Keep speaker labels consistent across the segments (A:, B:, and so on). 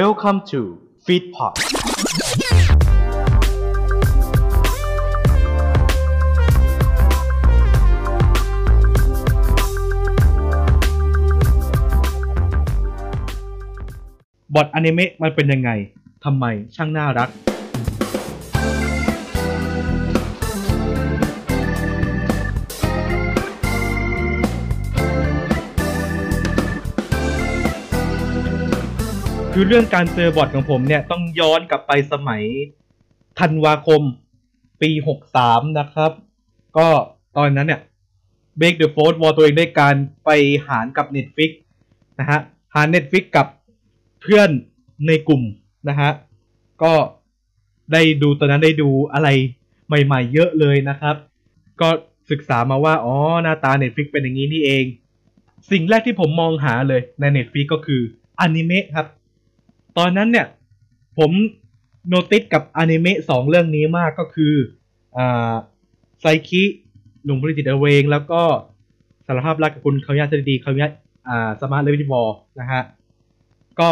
A: Welcome to Feedpot บทอนิเมะมันเป็นยังไง ทำไมช่างน่ารัก คือเรื่องการเจอบอทของผมเนี่ยต้องย้อนกลับไปสมัยธันวาคม ปี63นะครับ ก็ตอนนั้นเนี่ย Break the Fourth Wall ตัวเองได้การไปหารกับ Netflix นะฮะหาร Netflix กับเพื่อนในกลุ่มนะฮะก็ได้ดูตอนนั้นได้ดูอะไรใหม่ๆ เยอะเลยนะครับ ก็ศึกษามาว่า อ๋อ หน้าตา Netflix เป็นอย่างนี้นี่เอง สิ่งแรกที่ผมมองหาเลยใน Netflix ก็คืออนิเมะครับ ตอนนั้นเนี่ยผม notice กับอนิเมะสองเรื่องนี้มากก็คืออ่าไซคิหนุ่มพลังจิตอลเวง แล้วก็สารภาพรักกับคุณคางุยะซะดีๆ คางุยะอ่าซามะ Love is War นะฮะ ก็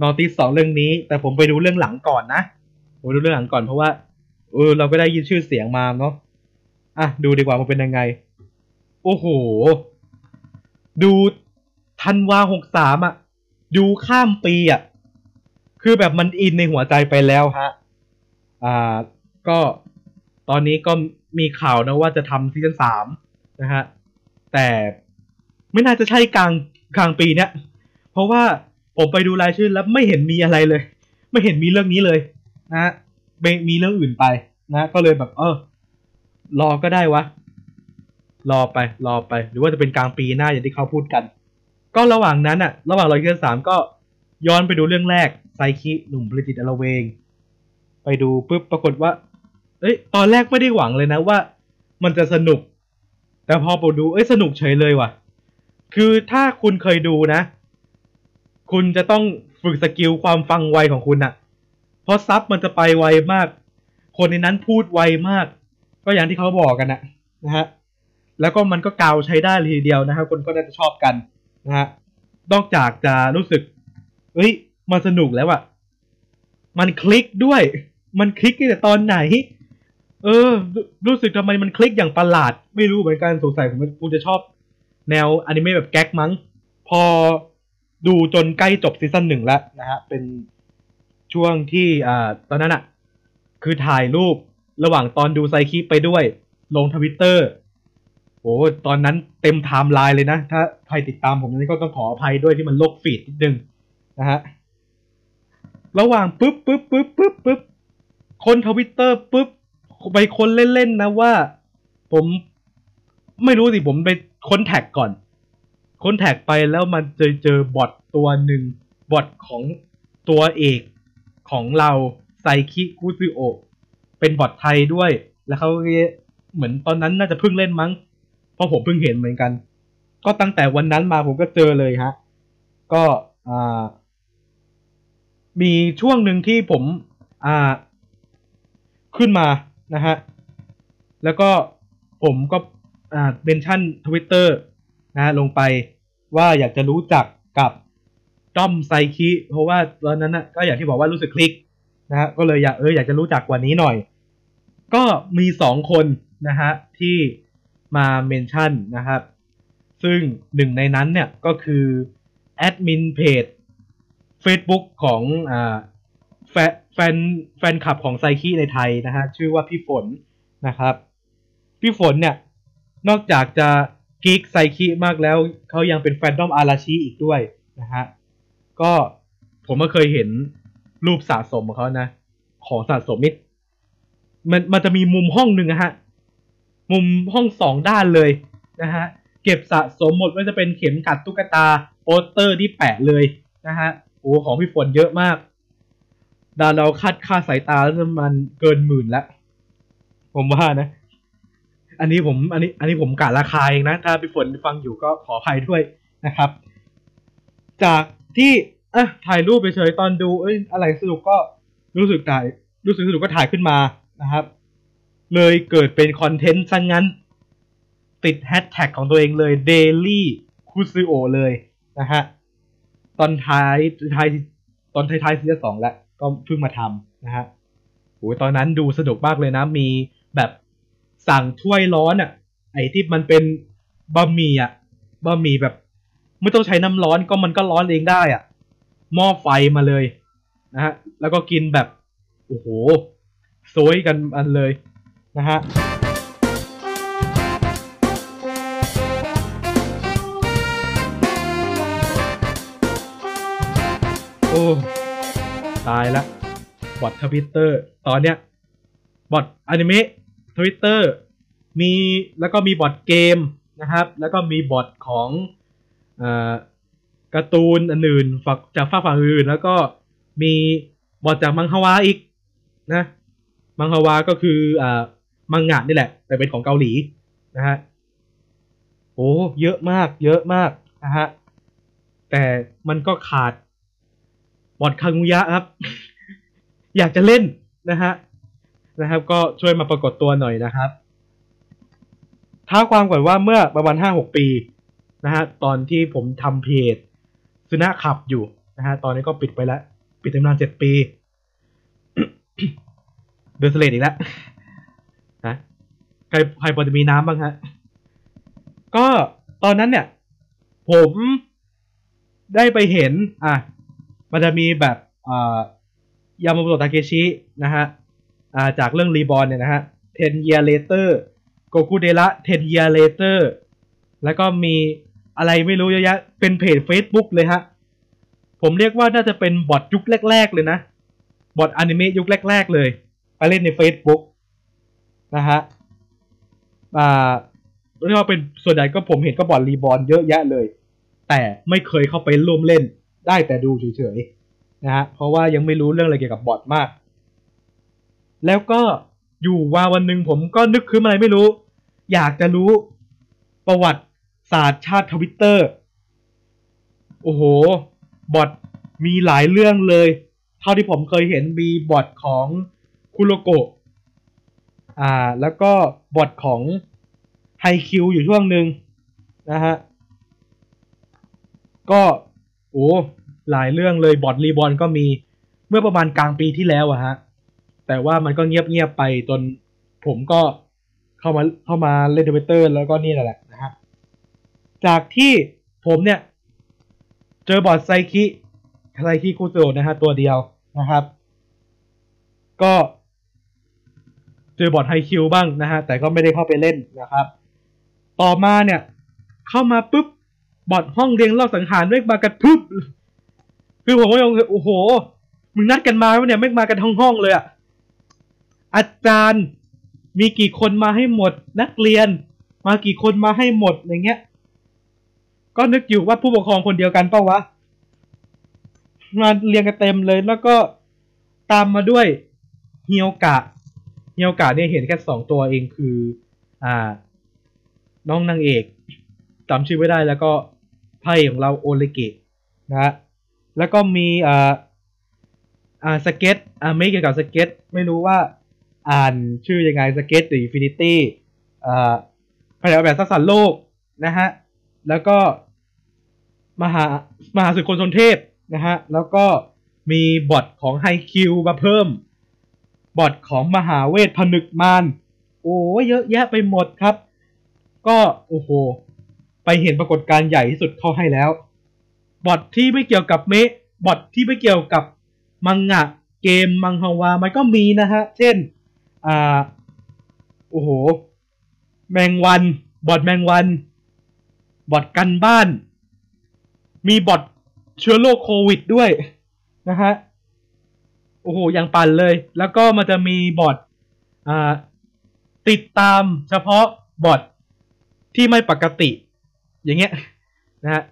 A: notice สองเรื่องนี้ แต่ผมไปดูเรื่องหลังก่อนนะผมดูเรื่องหลังก่อนเพราะว่าเออเราก็ได้ยินชื่อเสียงมาเนาะอะดูดีกว่ามันเป็นยังไง โอ้โห ดูธันวาหกสามอะ ดูข้ามปีอะ คือแบบมันอินในหัวใจไปแล้วฮะ อ่า ก็ตอนนี้ก็มีข่าวนะว่าจะทำซีซั่นสามนะฮะ แต่ไม่น่าจะใช่กลางกลางปีเนี้ย เพราะว่าผมไปดูรายชื่อแล้วไม่เห็นมีอะไรเลย ไม่เห็นมีเรื่องนี้เลย นะฮะไม่มีเรื่องอื่นไปนะ ก็เลยแบบ เออ รอก็ได้วะ รอไป รอไป หรือว่าจะเป็นกลางปีหน้าอย่างที่เขาพูดกัน ก็ระหว่างนั้นอะระหว่างรอซีซั่นสามก็ย้อนไปดูเรื่องแรก ไซคิหนุ่มผลิจิตอลเวง ไปดูปุ๊บปรากฏว่า เอ้ย ตอนแรกไม่ได้หวังเลยนะว่า มันจะสนุก แต่พอไปดู เอ้ย สนุกเฉยเลยว่ะ คือถ้าคุณเคยดูนะ คุณจะต้องฝึกสกิลความฟังไวของคุณอะเพราะซับมันจะไปไวมาก คนในนั้นพูดไวมาก ก็อย่างที่เขาบอกกันนะนะฮะ แล้วก็มันก็กาวใช้ได้เลยทีเดียวนะฮะ คนก็น่าจะชอบกันนะฮะ นอกจากจะรู้สึก เฮ้ย มันสนุกแล้วอะมันคลิกด้วย มันคลิกตั้งแต่ตอนไหน เออ รู้สึกทำไมมันคลิกอย่างประหลาด ไม่รู้เหมือนกันสงสัยผมกูจะชอบ แนวอนิเมะแบบแก๊กมั้ง พอดูจนใกล้จบ season หนึ่งแล้วนะฮะ เป็นช่วงที่อ่าตอนนั้นอะคือถ่ายรูประหว่างตอนดูไซคิไปด้วย ลงทวิตเตอร์โอ้ตอนนั้นเต็มไทม์ไลน์เลยนะ ถ้าใครติดตามผมนี่ก็ต้องขออภัยด้วยที่มันรก feed นิดนึงนะฮะ ระหว่างปุ๊บปุ๊บปุ๊บปุ๊บปุ๊บคนทวิตเตอร์ปุ๊บไปคนเล่นๆนะว่า ผมไม่รู้สิผมไปค้นแท็กก่อน ค้นแท็กไปแล้วมันเจอเจอบอทตัวหนึ่งบอทของตัวเอกของเราไซคิคุซึโอเป็นบอทไทยด้วย แล้วเขาเหมือนตอนนั้นน่าจะเพิ่งเล่นมั้ง เพราะผมเพิ่งเห็นเหมือนกัน ก็ตั้งแต่วันนั้นมาผมก็เจอเลยฮะ ก็อ่า มีช่วงหนึ่งที่ผมอ่าขึ้นมานะฮะ แล้วก็ผมก็อ่า mention Twitter นะฮะลงไปว่าอยากจะรู้จักกับด้อมไซคิ เพราะว่าตอนนั้นนะก็อย่างที่บอกว่ารู้สึกคลิกนะฮะก็เลยอยากเอออยากจะรู้จักกว่านี้หน่อย ก็มีสองคนนะฮะที่มา mention นะครับ ซึ่งหนึ่งในนั้นเนี่ยก็คือแอดมินเพจ Facebook ของอ่าแฟนแฟนแฟนคลับของไซคิในไทยนะฮะชื่อว่าพี่ฝนนะครับ พี่ฝนเนี่ยนอกจากจะกิ๊กไซคิมากแล้วเขายังเป็นแฟนดอมอาราชิอีกด้วยนะฮะก็ผมก็เคยเห็นรูปสะสมของเขานะ ของสะสมนี่มันมันจะมีมุมห้องหนึ่งนะฮะ มุมห้องสองด้านเลยนะฮะ เก็บสะสมหมดไม่ว่าจะเป็นเข็มกัดตุ๊กตาโปสเตอร์ที่แปะเลยนะฮะ โอ้ของพี่ฝนเยอะมาก ดาวเราคาดค่าสายตาแล้วมันเกินหมื่นแล้วผมว่านะ อันนี้ผมอันนี้ อันนี้ผมกะราคาเองนะ ถ้าพี่ฝนฟังอยู่ก็ขออภัยด้วยนะครับ จากที่อะถ่ายรูปไปเฉยตอนดู เอ้ยอะไรสนุกก็รู้สึกถ่าย รู้สึกสนุกก็ถ่ายขึ้นมานะครับ เลยเกิดเป็นคอนเทนต์ซะงงั้น ติดแฮชแท็กของตัวเองเลย daily คุซึโอเลยนะฮะ ตอนท้ายท้ายตอนท้ายๆซีซั่นสองแล้วก็เพิ่งมาทำนะฮะโอ้ยตอนนั้นดูสนุกมากเลยนะ มีแบบสั่งถ้วยร้อนอะ่ะ ไอ้ที่มันเป็นบะหมี่อะบะหมี่แบบ ไม่ต้องใช้น้ำร้อนก็มันก็ร้อนเองได้อะ หม้อไฟมาเลยนะฮะ แล้วก็กินแบบ โอ้โหโซยกันอันเลยนะฮะ โอ้ตายละบอททวิตเตอร์ตอนเนี้ยบอทอนิเมะทวิตเตอร์มีแล้วก็มีบอทเกมนะครับ แล้วก็มีบอทของอการ์ตูนอันอื่นฝักจากฝั่งฝั่งอื่น แล้วก็มีบอทจากมังฮวาอีกนะมังฮวาก็คืออ่ามังงะนี่แหละ แต่เป็นของเกาหลีนะฮะโอ้เยอะมาก เยอะมากนะฮะแต่มันก็ขาด บอดคังุยะครับ อยากจะเล่นนะฮะนะครับ ก็ช่วยมาปรากฏตัวหน่อยนะครับท้าความก่อนว่าเมื่อประมาณห้าหกปีนะฮะตอนที่ผมทำเพจสุนัขขับอยู่นะฮะตอนนี้ก็ปิดไปแล้ว ปิดตำนานเจ็ดปีเดินสเลดอีกแล้วนะใครใครพอจะมีน้ำบ้างฮะก็ตอนนั้นเนี่ย ผมได้ไปเห็น อะ มันจะมีแบบอ่ายามาโตะตาเกชินะฮะาจากเรื่องรีบอลเนี่ยนะฮะ ten year later โกคุเดระ ten year later แล้วก็มีอะไรไม่รู้เยอะแยะ เป็นเพจ Facebook เลยฮะ ผมเรียกว่าน่าจะเป็นบอทยุคแรก ๆ เลยนะ บอทอนิเมะยุคแรก ๆ เลย ไปเล่นใน Facebook นะฮะอ่าเรียกว่าเป็นส่วนใหญ่ก็ผมเห็นก็บอทรีบอลเยอะแยะเลย แต่ไม่เคยเข้าไปร่วมเล่น ได้แต่ดูเฉยๆนะฮะเพราะว่ายังไม่รู้เรื่องอะไรเกี่ยวกับบอทมาก แล้วก็อยู่ว่าวันหนึ่งผมก็นึกขึ้นอะไรไม่รู้ อยากจะรู้ประวัติศาสตร์ชาติทวิตเตอร์โอ้โห บอทมีหลายเรื่องเลย เท่าที่ผมเคยเห็นมีบอทของคุโรโกะอ่า แล้วก็บอทของไฮคิวอยู่ช่วงหนึ่งนะฮะ ก็ โอ้หลายเรื่องเลยบอทรีบอร์นก็มีเมื่อประมาณกลางปีที่แล้วอะฮะ แต่ว่ามันก็เงียบๆไปจนผมก็เข้ามาเข้ามาเล่นทวิตเตอร์แล้วก็นี่แหละนะฮะ จากที่ผมเนี่ย เจอบอทไซคิไซคิคูโตนะฮะ ตัวเดียวนะครับ ก็เจอบอทไฮคิวบ้างนะฮะ แต่ก็ไม่ได้เข้าไปเล่นนะครับ ต่อมาเนี่ย เข้ามาปุ๊บ บอทห้องเรียงรอบสังหารเมกมากันปุ๊บคือผมก็ยังโอ้โห มึงนัดกันมาไหมเนี่ยไม่มากันทั้งห้องเลยอะอาจารย์มีกี่คนมาให้หมด นักเรียน มากี่คนมาให้หมดอย่างเงี้ย ก็นึกอยู่ว่าผู้ปกครองคนเดียวกันเปล่าวะมาเรียงกันเต็มเลยแล้วก็ตามมาด้วยเฮียวกะเฮียวกะเนี่ยเห็นแค่สองตัวเองคือ อ่า น้องนางเอก จำชื่อไม่ได้แล้วก็ไพ่ของเราโอเลเกะนะฮะแล้วก็มีอ่าอ่าสเก็ตอ่าไม่เกี่ยวกับสเก็ตไม่รู้ว่าอ่านชื่อยังไงสเก็ตหรืออินฟินิตี้อ่าพยาแบบสักสันโลกนะฮะแล้วก็มหามหาสุดคนชนเทพนะฮะแล้วก็มีบอทของไฮคิวมาเพิ่ม บอทของมหาเวทผนึกมารโอ้เยอะแยะไปหมดครับ ก็โอ้โห เห็นปรากฏการณ์ใหญ่ที่สุดเข้าให้แล้ว บอทที่ไม่เกี่ยวกับเมะบอทที่ไม่เกี่ยวกับมังงะ เกมมังฮวา มันก็มีนะฮะ เช่น อ่า โอ้โห แมงวัน บอทแมงวัน บอทกันบ้าน มีบอทเชื้อโรคโควิดด้วยนะฮะ โอ้โห อยังปั่นเลย แล้วก็มันจะมีบอทอ่าติดตามเฉพาะบอทที่ไม่ปกติ อย่างเงี้ยนะฮะ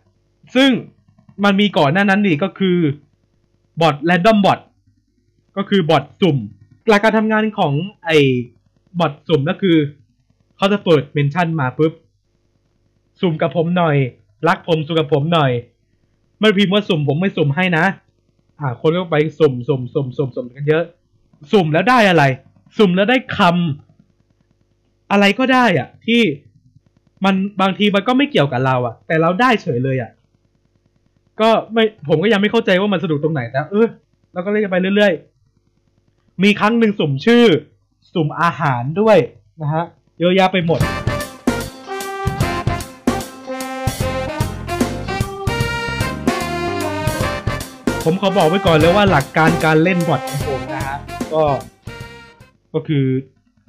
A: ซึ่งมันมีก่อนหน้านั้นนี่ก็คือบอทแรนดอมบอทก็คือบอทสุ่มหลักการทำงานของไอ้บอทสุ่มก็คือเขาจะเปิดเมนชั่นมาปุ๊บสุ่มกับผมหน่อย รักผมสุ่มกับผมหน่อยไม่พิมพ์ว่าสุ่มผมไม่สุ่มให้นะ อ่า คนก็ไปสุ่มสุ่มสุ่มสุ่มสุ่มกันเยอะ สุ่มแล้วได้อะไร สุ่มแล้วได้คำอะไรก็ได้อะ ที่ มันบางทีมันก็ไม่เกี่ยวกับเราอะแต่เราได้เฉยเลยอะก็ไม่ผมก็ยังไม่เข้าใจว่ามันสนุกตรงไหนแต่เออเราก็เล่นไปเรื่อยๆ มีครั้งหนึ่งสุ่มชื่อ สุ่มอาหารด้วยนะฮะเยอะแยะไปหมดผมขอบอกไว้ก่อนเลยว่าหลักการการเล่นบอทของผมนะฮะก็ ก็คือ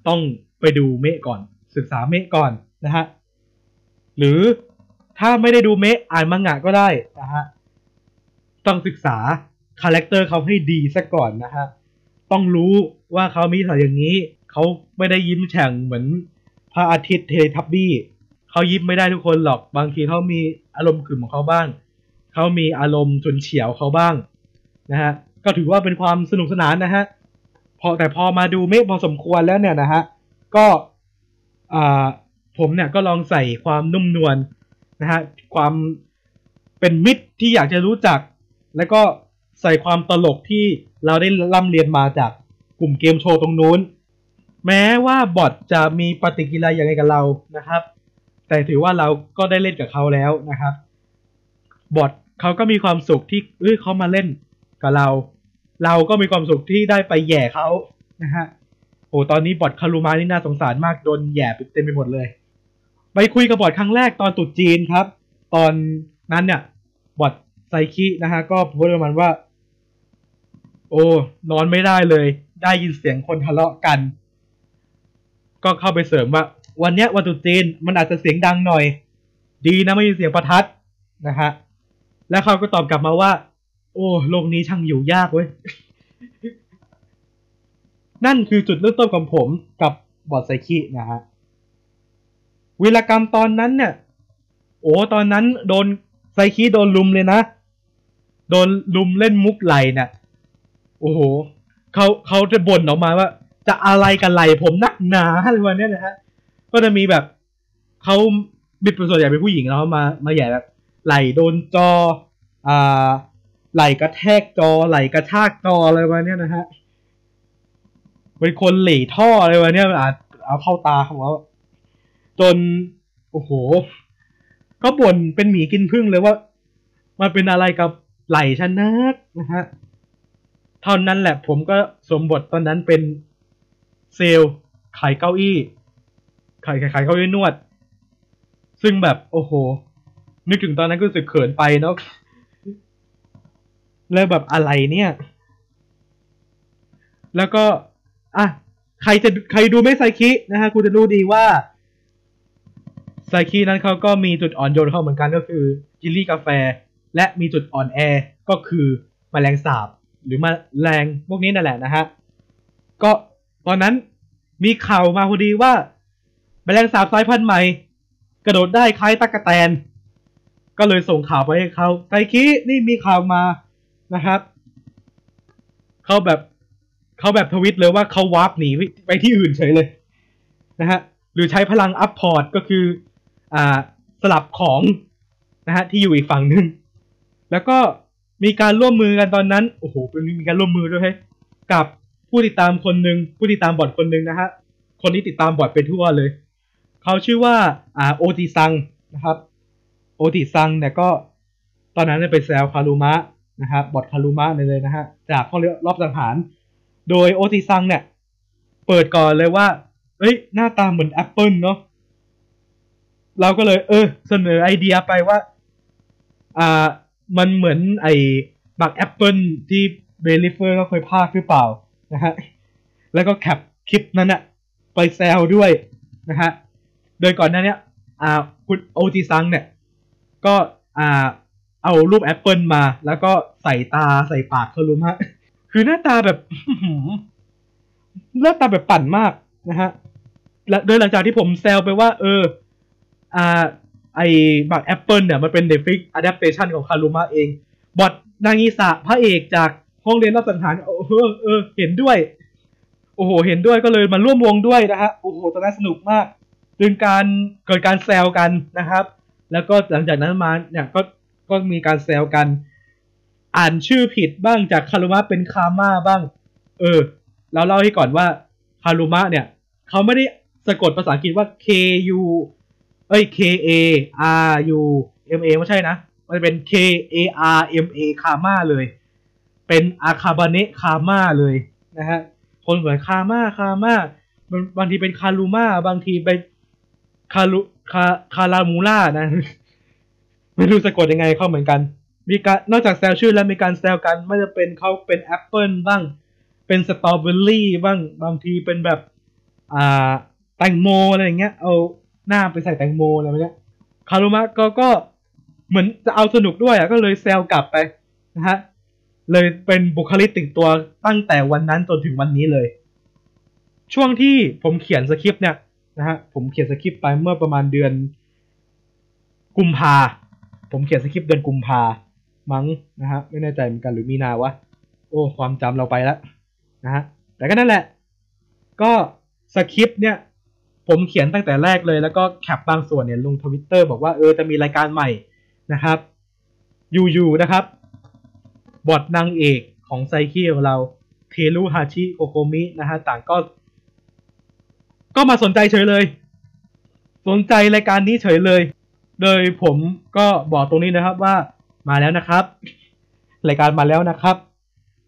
A: ต้องไปดูเมะก่อน ศึกษาเมะก่อนนะฮะ หรือถ้าไม่ได้ดูเมะอ่านมังงะก็ได้นะฮะต้องศึกษา character เขาให้ดีซะก่อนนะฮะต้องรู้ว่าเขามีสัยอย่างนี้ เขาไม่ได้ยิ้มแฉ่งเหมือนพระอาทิตย์เททับบี้เขายิ้มไม่ได้ทุกคนหรอกบางทีเขามีอารมณ์ขึมของเขาบ้าง เขามีอารมณ์ฉุนเฉียวเขาบ้างนะฮะก็ถือว่าเป็นความสนุกสนานนะฮะพอแต่พอมาดูเมฆพอสมควรแล้วเนี่ยนะฮะก็อ่า ผมเนี่ยก็ลองใส่ความนุ่มนวลนะฮะความเป็นมิตรที่อยากจะรู้จัก แล้วก็ใส่ความตลกที่เราได้ร่ำเรียนมาจากกลุ่มเกมโชว์ตรงนู้น แม้ว่าบอทจะมีปฏิกิริยาอย่างไรกับเรานะครับ แต่ถือว่าเราก็ได้เล่นกับเขาแล้วนะครับ บอทเขาก็มีความสุขที่เอ้ยเขามาเล่นกับเรา เราก็มีความสุขที่ได้ไปแย่เขานะฮะโอ้ตอนนี้บอทคารุมานี่น่าสงสารมากโดนแย่เต็มไปหมดเลย ไปคุยกับบอทครั้งแรกตอนตรุษจีนครับ ตอนนั้นเนี่ยบอทไซคินะฮะก็พูดประมาณว่า โอ้นอนไม่ได้เลย ได้ยินเสียงคนทะเลาะกัน ก็เข้าไปเสริมว่า วันเนี้ยวันตรุษจีนมันอาจจะเสียงดังหน่อย ดีนะไม่มีเสียงประทัดนะฮะแล้วเขาก็ตอบกลับมาว่า โอ้โลกนี้ช่างอยู่ยากเว้ยนั่นคือจุดเริ่มต้นของผมกับบอดไซคินะฮะ วิรกรรมตอนนั้นเนี่ย โอ้ตอนนั้นโดนไซคิโดนลุมเลยนะ โดนลุมเล่นมุกไหลเนี่ยโอ้โหเขาเขาจะบ่นออกมาว่า จะอะไรกันไหลผมนักหนาอะไรวันนี้นะฮะก็จะมีแบบเขาบิดเป็นส่วนใหญ่เป็นผู้หญิงแล้วมามาใหญ่แบบไหลโดนจอ อ่า ไหลกระแทกจอ ไหลกระชากจออะไรวะเนี่ยนะฮะเป็นคนหล่ท่ออะไรวะเนี่ยอาจเอาเข้าตาเของเขา จน โอ้โห ก็บ่นเป็นหมีกินพึ่งเลยว่า มันเป็นอะไรกับไหลฉันนักนะฮะเท่านั้นแหละผมก็สมบทตอนนั้นเป็นเซลขายเก้าอี้ขายขายขายเก้าอี้นวด ซึ่งแบบโอ้โห นึกถึงตอนนั้นก็รู้สึกเขินไปเนาะเลยแบบอะไรเนี่ย แล้วก็ อะ ใครจะใครดูไม่ไซคินะฮะ คุณจะรู้ดีว่า ไซคินั้นเขาก็มีจุดอ่อนโยนเข้าเหมือนกันก็คือจิลลี่กาแฟ และมีจุดอ่อนแอก็คือมแมลงสาบ หรือมแมลงพวกนี้นั่นแหละนะฮะก็ตอนนั้นมีข่าวมาพอดีว่าแมลงสาบสายพันธุ์ใหม่ กระโดดได้คล้ายตะกะแตน ก็เลยส่งข่าวไปให้เขาไซคินี่มีข่าวมานะครับเขาแบบเขาแบบทวิตเลยว่าเขา warp หนีไปที่อื่นเฉยเลยนะฮะหรือใช้พลัง apport ก็คือ อ่าสลับของนะฮะที่อยู่อีกฝั่งหนึ่งแล้วก็มีการร่วมมือกันตอนนั้นโอ้โหเป็นมีการร่วมมือด้วยกับผู้ติดตามคนหนึ่งผู้ติดตามบอทคนหนึ่งนะฮะคนนี้ติดตามบอทไปทั่วเลย เขาชื่อว่าอ่าโอติซังนะครับ โอติซังเนี่ยก็ตอนนั้นไปแซวคารุมะนะครับบอทคารุมะเลยนะฮะจากห้องรอบสังหาร โดยโอติซังเนี่ยเปิดก่อนเลยว่าเอ้ยหน้าตาเหมือนแอปเปิลเนาะ เราก็เลย เออ เสนอไอเดียไปว่า อ่า มันเหมือนไอ้บักแอปเปิลที่เบลิเฟอร์ก็เคยพากย์หรือเปล่านะฮะ แล้วก็แคปคลิปนั้นอะไปแซวด้วยนะฮะ โดยก่อนหน้านี้อ่าคุณโอติซังเนี่ย ก็อ่าเอารูปแอปเปิลมา แล้วก็ใส่ตาใส่ปากเขารู้ฮะ คือหน้าตาแบบหน้าตาแบบปั่นมากนะฮะและโดยหลังจากที่ผมแซวไปว่า เออ อ่าไอ้บักแอปเปิลเนี่ยมันเป็นเดฟิกอะดัปเ t ชันของคารุมะเองบอทนางอีสะพระเอกจากห้องเรียนรับสังหารเออเออ เห็นด้วย โอ้โห เห็นด้วยก็เลยมาร่วมวงด้วยนะฮะโอ้โหตอนนั้นสนุกมากจึงการเกิดการแซวกันนะครับ แล้วก็หลังจากนั้นมาเนี่ยก็ก็มีการแซวกัน อ่านชื่อผิดบ้างจากคารุมะเป็นคาม่าบ้าง เออ เราเล่าให้ก่อนว่าคารุมะเนี่ย เขาไม่ได้สะกดภาษาอังกฤษว่า K U เอ้ย K A R U M A ไม่ใช่นะ มันจะเป็น K A R M A คาม่าเลย เป็นอาคาบาเนะคาม่าเลยนะฮะ คนเหมือนคาม่าคาม่าบางทีเป็นคารูมาบางทีเป็นคารุคาคารามูล่านะ ไม่รู้สะกดยังไงเข้าเหมือนกัน มีการนอกจากแซวชื่อแล้วมีการแซวกันไม่จะเป็นเขาเป็นแอปเปิลบ้าง เป็นสตรอเบอรี่บ้างบางทีเป็นแบบ อ่าแตงโมอะไรอย่างเงี้ย เอา หน้าไปใส่แตงโมอะไรแบบนี้คารุมะก็ก็เหมือนจะเอาสนุกด้วยอะก็เลยแซวกลับไปนะฮะเลยเป็นบุคลิกติดตัวตั้งแต่วันนั้นจนถึงวันนี้เลย ช่วงที่ผมเขียนสคริปต์เนี่ยนะฮะผมเขียนสคริปต์ไปเมื่อประมาณเดือนกุมภาผมเขียนสคริปต์เดือนกุมภามั้งนะฮะไม่แน่ใจเหมือนกันหรือมีนาวะโอ้ความจำเราไปแล้วนะฮะแต่ก็นั่นแหละ ก็สคริปต์เนี่ย ผมเขียนตั้งแต่แรกเลย แล้วก็แคปบางส่วนเนี่ยลงทวิตเตอร์บอกว่าเออจะมีรายการใหม่นะครับอยู่ๆนะครับ บอทนางเอกของไซคิของเราเทรุฮาชิโกโกมินะฮะต่างก็ ก็มาสนใจเฉยเลย สนใจรายการนี้เฉยเลย โดยผมก็บอกตรงนี้นะครับว่ามาแล้วนะครับ รายการมาแล้วนะครับ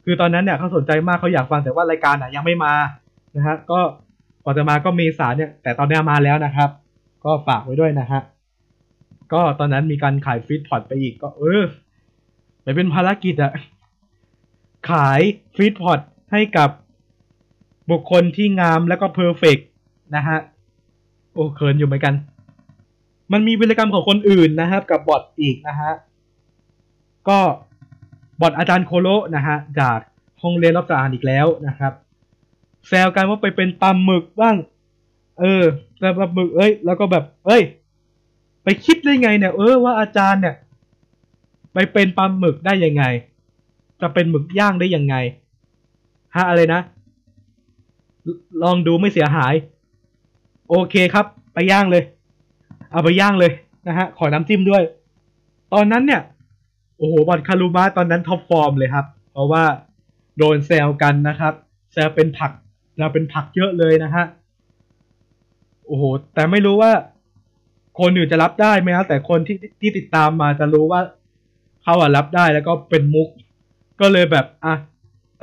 A: คือตอนนั้นเนี่ยเขาสนใจมากเขาอยากฟังแต่ว่ารายการอะยังไม่มานะฮะก็ ก่อนจะมาก็เมษาเนี่ย แต่ตอนนี้มาแล้วนะครับ ก็ฝากไว้ด้วยนะฮะ ก็ตอนนั้นมีการขายฟีดพอร์ตไปอีกก็ เออไปเป็นภารกิจอะขายฟีดพอร์ตให้กับบุคคลที่งามแล้วก็ perfectนะฮะ โอ้เขินอยู่เหมือนกัน มันมีวิรกรรมของคนอื่นนะครับ กับบอทอีกนะฮะ ก็บอทอาจารย์โคโลนะฮะ จากห้องเรียนรับสารอีกแล้วนะครับ แซวกันว่าไปเป็นปลาหมึกบ้าง เออแต่ปลาหมึกเอ้ย แล้วก็แบบ เอ้ย ไปคิดได้ไงเนี่ย เออว่าอาจารย์เนี่ย ไปเป็นปลาหมึกได้ยังไง จะเป็นหมึกย่างได้ยังไงฮะอะไรนะ ลองดูไม่เสียหาย โอเคครับ ไปย่างเลย เอาไปย่างเลยนะฮะ ขอน้ำจิ้มด้วย ตอนนั้นเนี่ย โอ้โหบอทคารุมะตอนนั้น top form เลยครับ เพราะว่าโดนแซวกันนะครับ แซวเป็นผัก เราเป็นผักเยอะเลยนะฮะโอ้โหแต่ไม่รู้ว่า คนอื่นจะรับได้ไหมครับแต่คนที่ที่ติดตามมาจะรู้ว่าเขาอะรับได้แล้วก็เป็นมุก ก็เลยแบบอะ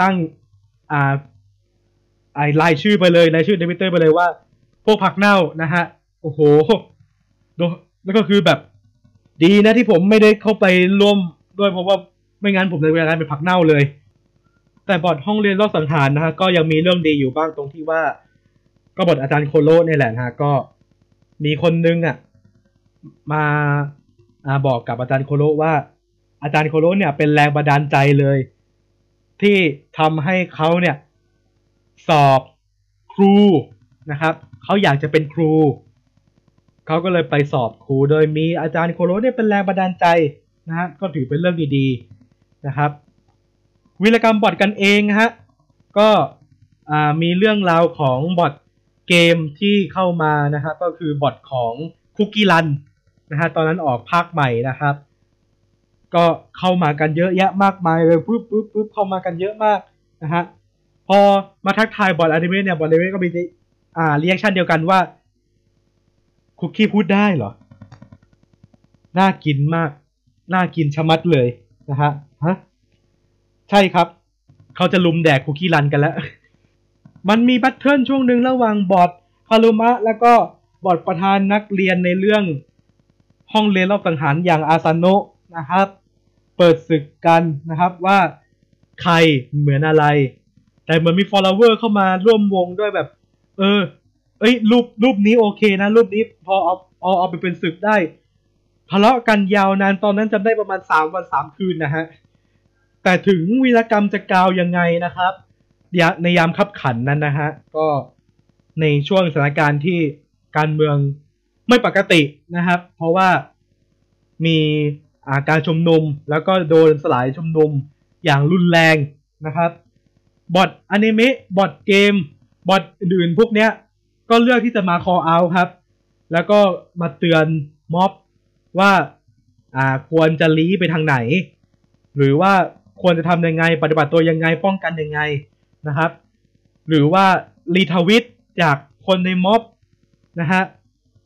A: ตั้งอ่าไอรายชื่อไปเลยรายชื่อในวิตเตอร์ไปเลยว่า พวกผักเน่านะฮะโอ้โหแล้วก็คือแบบดีนะที่ผมไม่ได้เข้าไปร่วมด้วยเพราะว่าไม่งั้นผมจะกลายเป็นผักเน่าเลย แต่บอดห้องเรียนรอบสังหารนะฮะก็ยังมีเรื่องดีอยู่บ้างตรงที่ว่า ก็บอดอาจารย์โคโลนี่แหละนฮะก็มีคนนึงอะมาอาบอกกับอาจารย์โคโลว่า อาจารย์โคโลเนี่ยเป็นแรงบันดาลใจเลย ที่ทำให้เขาเนี่ย สอบครูนะครับเขาอยากจะเป็นครูเขาก็เลยไปสอบครูโดยมีอาจารย์โคโรเนี่ยเป็นแรงบันดาลใจนะฮะก็ถือเป็นเรื่องดีๆนะครับ วิรกรรมบอทกันเองฮะก็มีเรื่องราวของบอทเกมที่เข้ามานะครับก็คือบอทของคุกกี้รันนะฮะตอนนั้นออกภาคใหม่นะครับ ก็เข้ามากันเยอะแยะมากมายเลยปุ๊บปุ๊บปุ๊บเข้ามากันเยอะมากนะฮะพอมาทักทายบอทอนิเมะเนี่ยบอทอนิเมะก็มีอ่า reaction เดียวกันว่าคุกกี้พูดได้เหรอ น่ากินมาก น่ากินชะมัดเลยนะฮะ ฮะ ใช่ครับ เขาจะรุมแดกคุกกี้รันกันแล้ว มันมี battle ช่วงหนึ่งระหว่างบอทคารุมะ แล้วก็บอทประธานนักเรียนในเรื่องห้องเรียนรอบสังหารอย่างอาซาโนะนะครับ เปิดศึกกันนะครับว่าใครเหมือนอะไร แต่เหมือนมี follower เข้ามาร่วมวงด้วยแบบ เออ เอ้ยรูปรูปนี้โอเคนะ รูปนี้พอเอาเอาเอาไปเป็นศึกได้ทะเลาะกันยาวนานตอนนั้นจำได้ประมาณสามวันสามคืนนะฮะ แต่ถึงวีรกรรมจะกาวยังไงนะครับ ในยามขับขันนั้นนะฮะก็ในช่วงสถานการณ์ที่การเมืองไม่ปกตินะครับ เพราะว่ามีอาการชุมนุมแล้วก็โดนสลายชุมนุมอย่างรุนแรงนะครับบอทอนิเมะบอทเกมบอทอื่นพวกเนี้ยก็เลือกที่จะมา call out ครับ แล้วก็มาเตือนม็อบว่าอ่าควรจะลี้ไปทางไหน หรือว่า ควรจะทำยังไง ปฏิบัติตัวยังไงป้องกันยังไงนะครับ หรือว่ารีทวิตจากคนในม็อบนะฮะ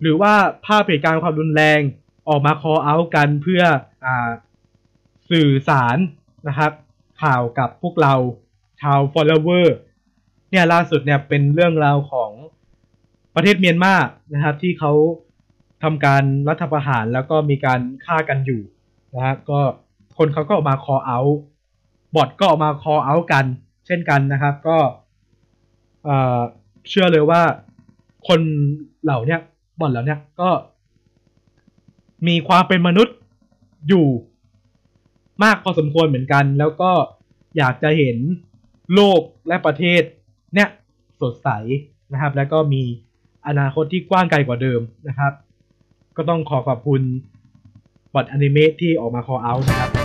A: หรือว่าภาพเหตุการณ์ความรุนแรงออกมา call out กันเพื่ออ่าสื่อสารนะครับ ข่าวกับพวกเราชาว follower เนี่ยล่าสุดเนี่ยเป็นเรื่องราวของประเทศเมียนมานะครับ ที่เขาทำการรัฐประหารแล้วก็มีการฆ่ากันอยู่นะฮะก็คนเขาก็ออกมา call out บอทก็ออกมา call out กัน เช่นกันนะครับก็เชื่อเลยว่าคนเหล่านี้บอทเหล่านี้ก็ มีความเป็นมนุษย์อยู่มากพอสมควรเหมือนกัน แล้วก็อยากจะเห็นโลกและประเทศเนี่ยสดใสนะครับ แล้วก็มีอนาคตที่กว้างไกลกว่าเดิมนะครับ ก็ต้องขอขอบคุณบอทอนิเมะที่ออกมา call out นะครับ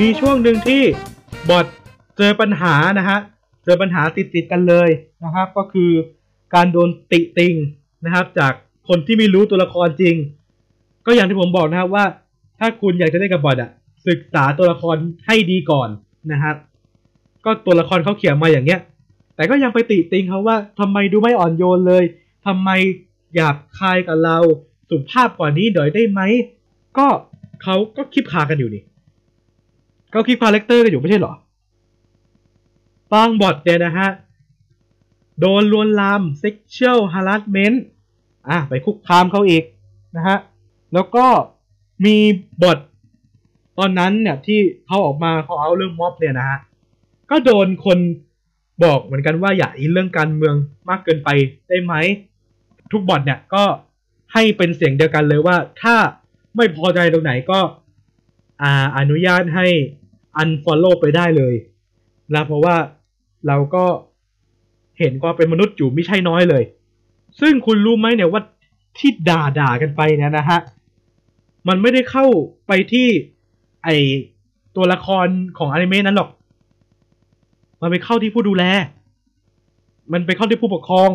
A: มีช่วงหนึ่งที่บอทเจอปัญหานะฮะเจอปัญหาติดติดกันเลยนะครับ ก็คือการโดนติติงนะครับ จากคนที่ไม่รู้ตัวละครจริง ก็อย่างที่ผมบอกนะครับว่า ถ้าคุณอยากจะได้กับบอทอะศึกษาตัวละครให้ดีก่อนนะครับ ก็ตัวละครเขาเขียนมาอย่างเงี้ย แต่ก็ยังไปติติงเขาว่าทำไมดูไม่อ่อนโยนเลยทำไมหยาบคายกับเราสุภาพกว่านี้หน่อยได้ไหมก็เขาก็ keep คากันอยู่นี่ ก็ keep character กันอยู่ไม่ใช่หรอบางบอทเนี่ยนะฮะ โดนลวนลาม sexual harassment อะ ไปคุกคามเขาอีกนะฮะ แล้วก็มีบอทตอนนั้นเนี่ยที่เขาออกมาเขาเอาเรื่องม็อบเนี่ยนะฮะ ก็โดนคนบอกเหมือนกันว่าอย่าอินเรื่องการเมืองมากเกินไปได้ไหม ทุกบอทเนี่ยก็ให้เป็นเสียงเดียวกันเลยว่าถ้าไม่พอใจตรงไหนก็อ่าอนุญาตให้ unfollow ไปได้เลยนะเพราะว่าเราก็เห็นความเป็นมนุษย์อยู่ไม่ใช่น้อยเลย ซึ่งคุณรู้ไหมเนี่ยว่าที่ด่าด่ากันไปเนี่ยนะฮะ มันไม่ได้เข้าไปที่ไอตัวละครของอนิเมะนั้นหรอก มันไปเข้าที่ผู้ดูแล มันไปเข้าที่ผู้ปกครอง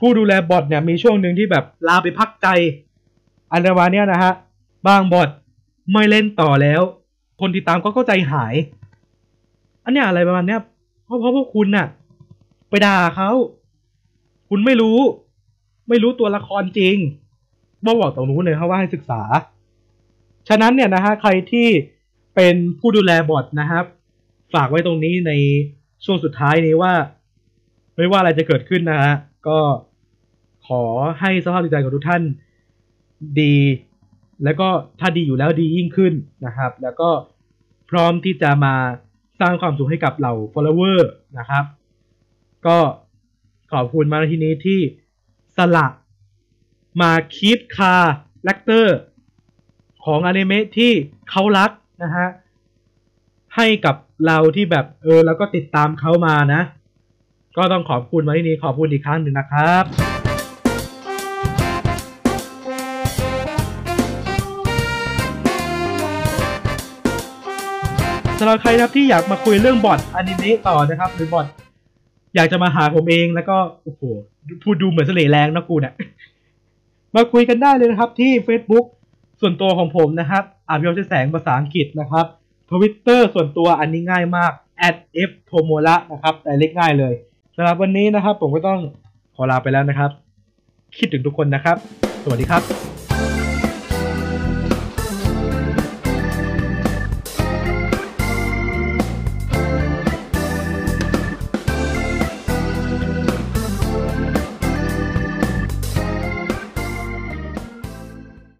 A: ผู้ดูแลบอทเนี่ยมีช่วงหนึ่งที่แบบลาไปพักใจอันวาเนี้ยนะฮะ บางบอทไม่เล่นต่อแล้ว คนที่ตามก็เข้าใจหาย อันเนี้ยอะไรประมาณเนี้ยเพราะเพราะพวกคุณน่ะ ไปด่าเขา คุณไม่รู้ ไม่รู้ตัวละครจริงบอบอกตรงนู้นเลยครับว่าให้ศึกษา ฉะนั้นเนี่ยนะฮะใครที่เป็นผู้ดูแลบอทนะครับ ฝากไว้ตรงนี้ในช่วงสุดท้ายนี้ว่า ไม่ว่าอะไรจะเกิดขึ้นนะฮะก็ขอให้สภาพจิตใจของทุกท่านดี แล้วก็ถ้าดีอยู่แล้วดียิ่งขึ้นนะครับ แล้วก็พร้อมที่จะมาสร้างความสุขให้กับเหล่า follower นะครับ ก็ขอบคุณมาที่นี้ที่สละมา keep characterของอนิเมะที่เขารักนะฮะให้กับเราที่แบบเออแล้วก็ติดตามเขามานะ ก็ต้องขอบคุณมาที่นี้ขอบคุณอีกครั้งหนึ่งนะครับ สำหรับใครนะครับที่อยากมาคุยเรื่องบอทอนิเมะต่อนะครับ หรือบอทอยากจะมาหาผมเองแล้วก็โอ้โหพูดดูเหมือนเสลแรงนะกูเนี่ยมาคุยกันได้เลยนะครับที่ Facebook ส่วนตัวของผมนะครับอาบยอดแสงภาษาอังกฤษนะครับทวิตเตอร์ส่วนตัวอันนี้ง่ายมาก f t o m o r a นะครับแต่เล็กง่ายเลยสำหรับวันนี้นะครับ ผมก็ต้องขอลาไปแล้วนะครับ คิดถึงทุกคนนะครับ สวัสดีครับ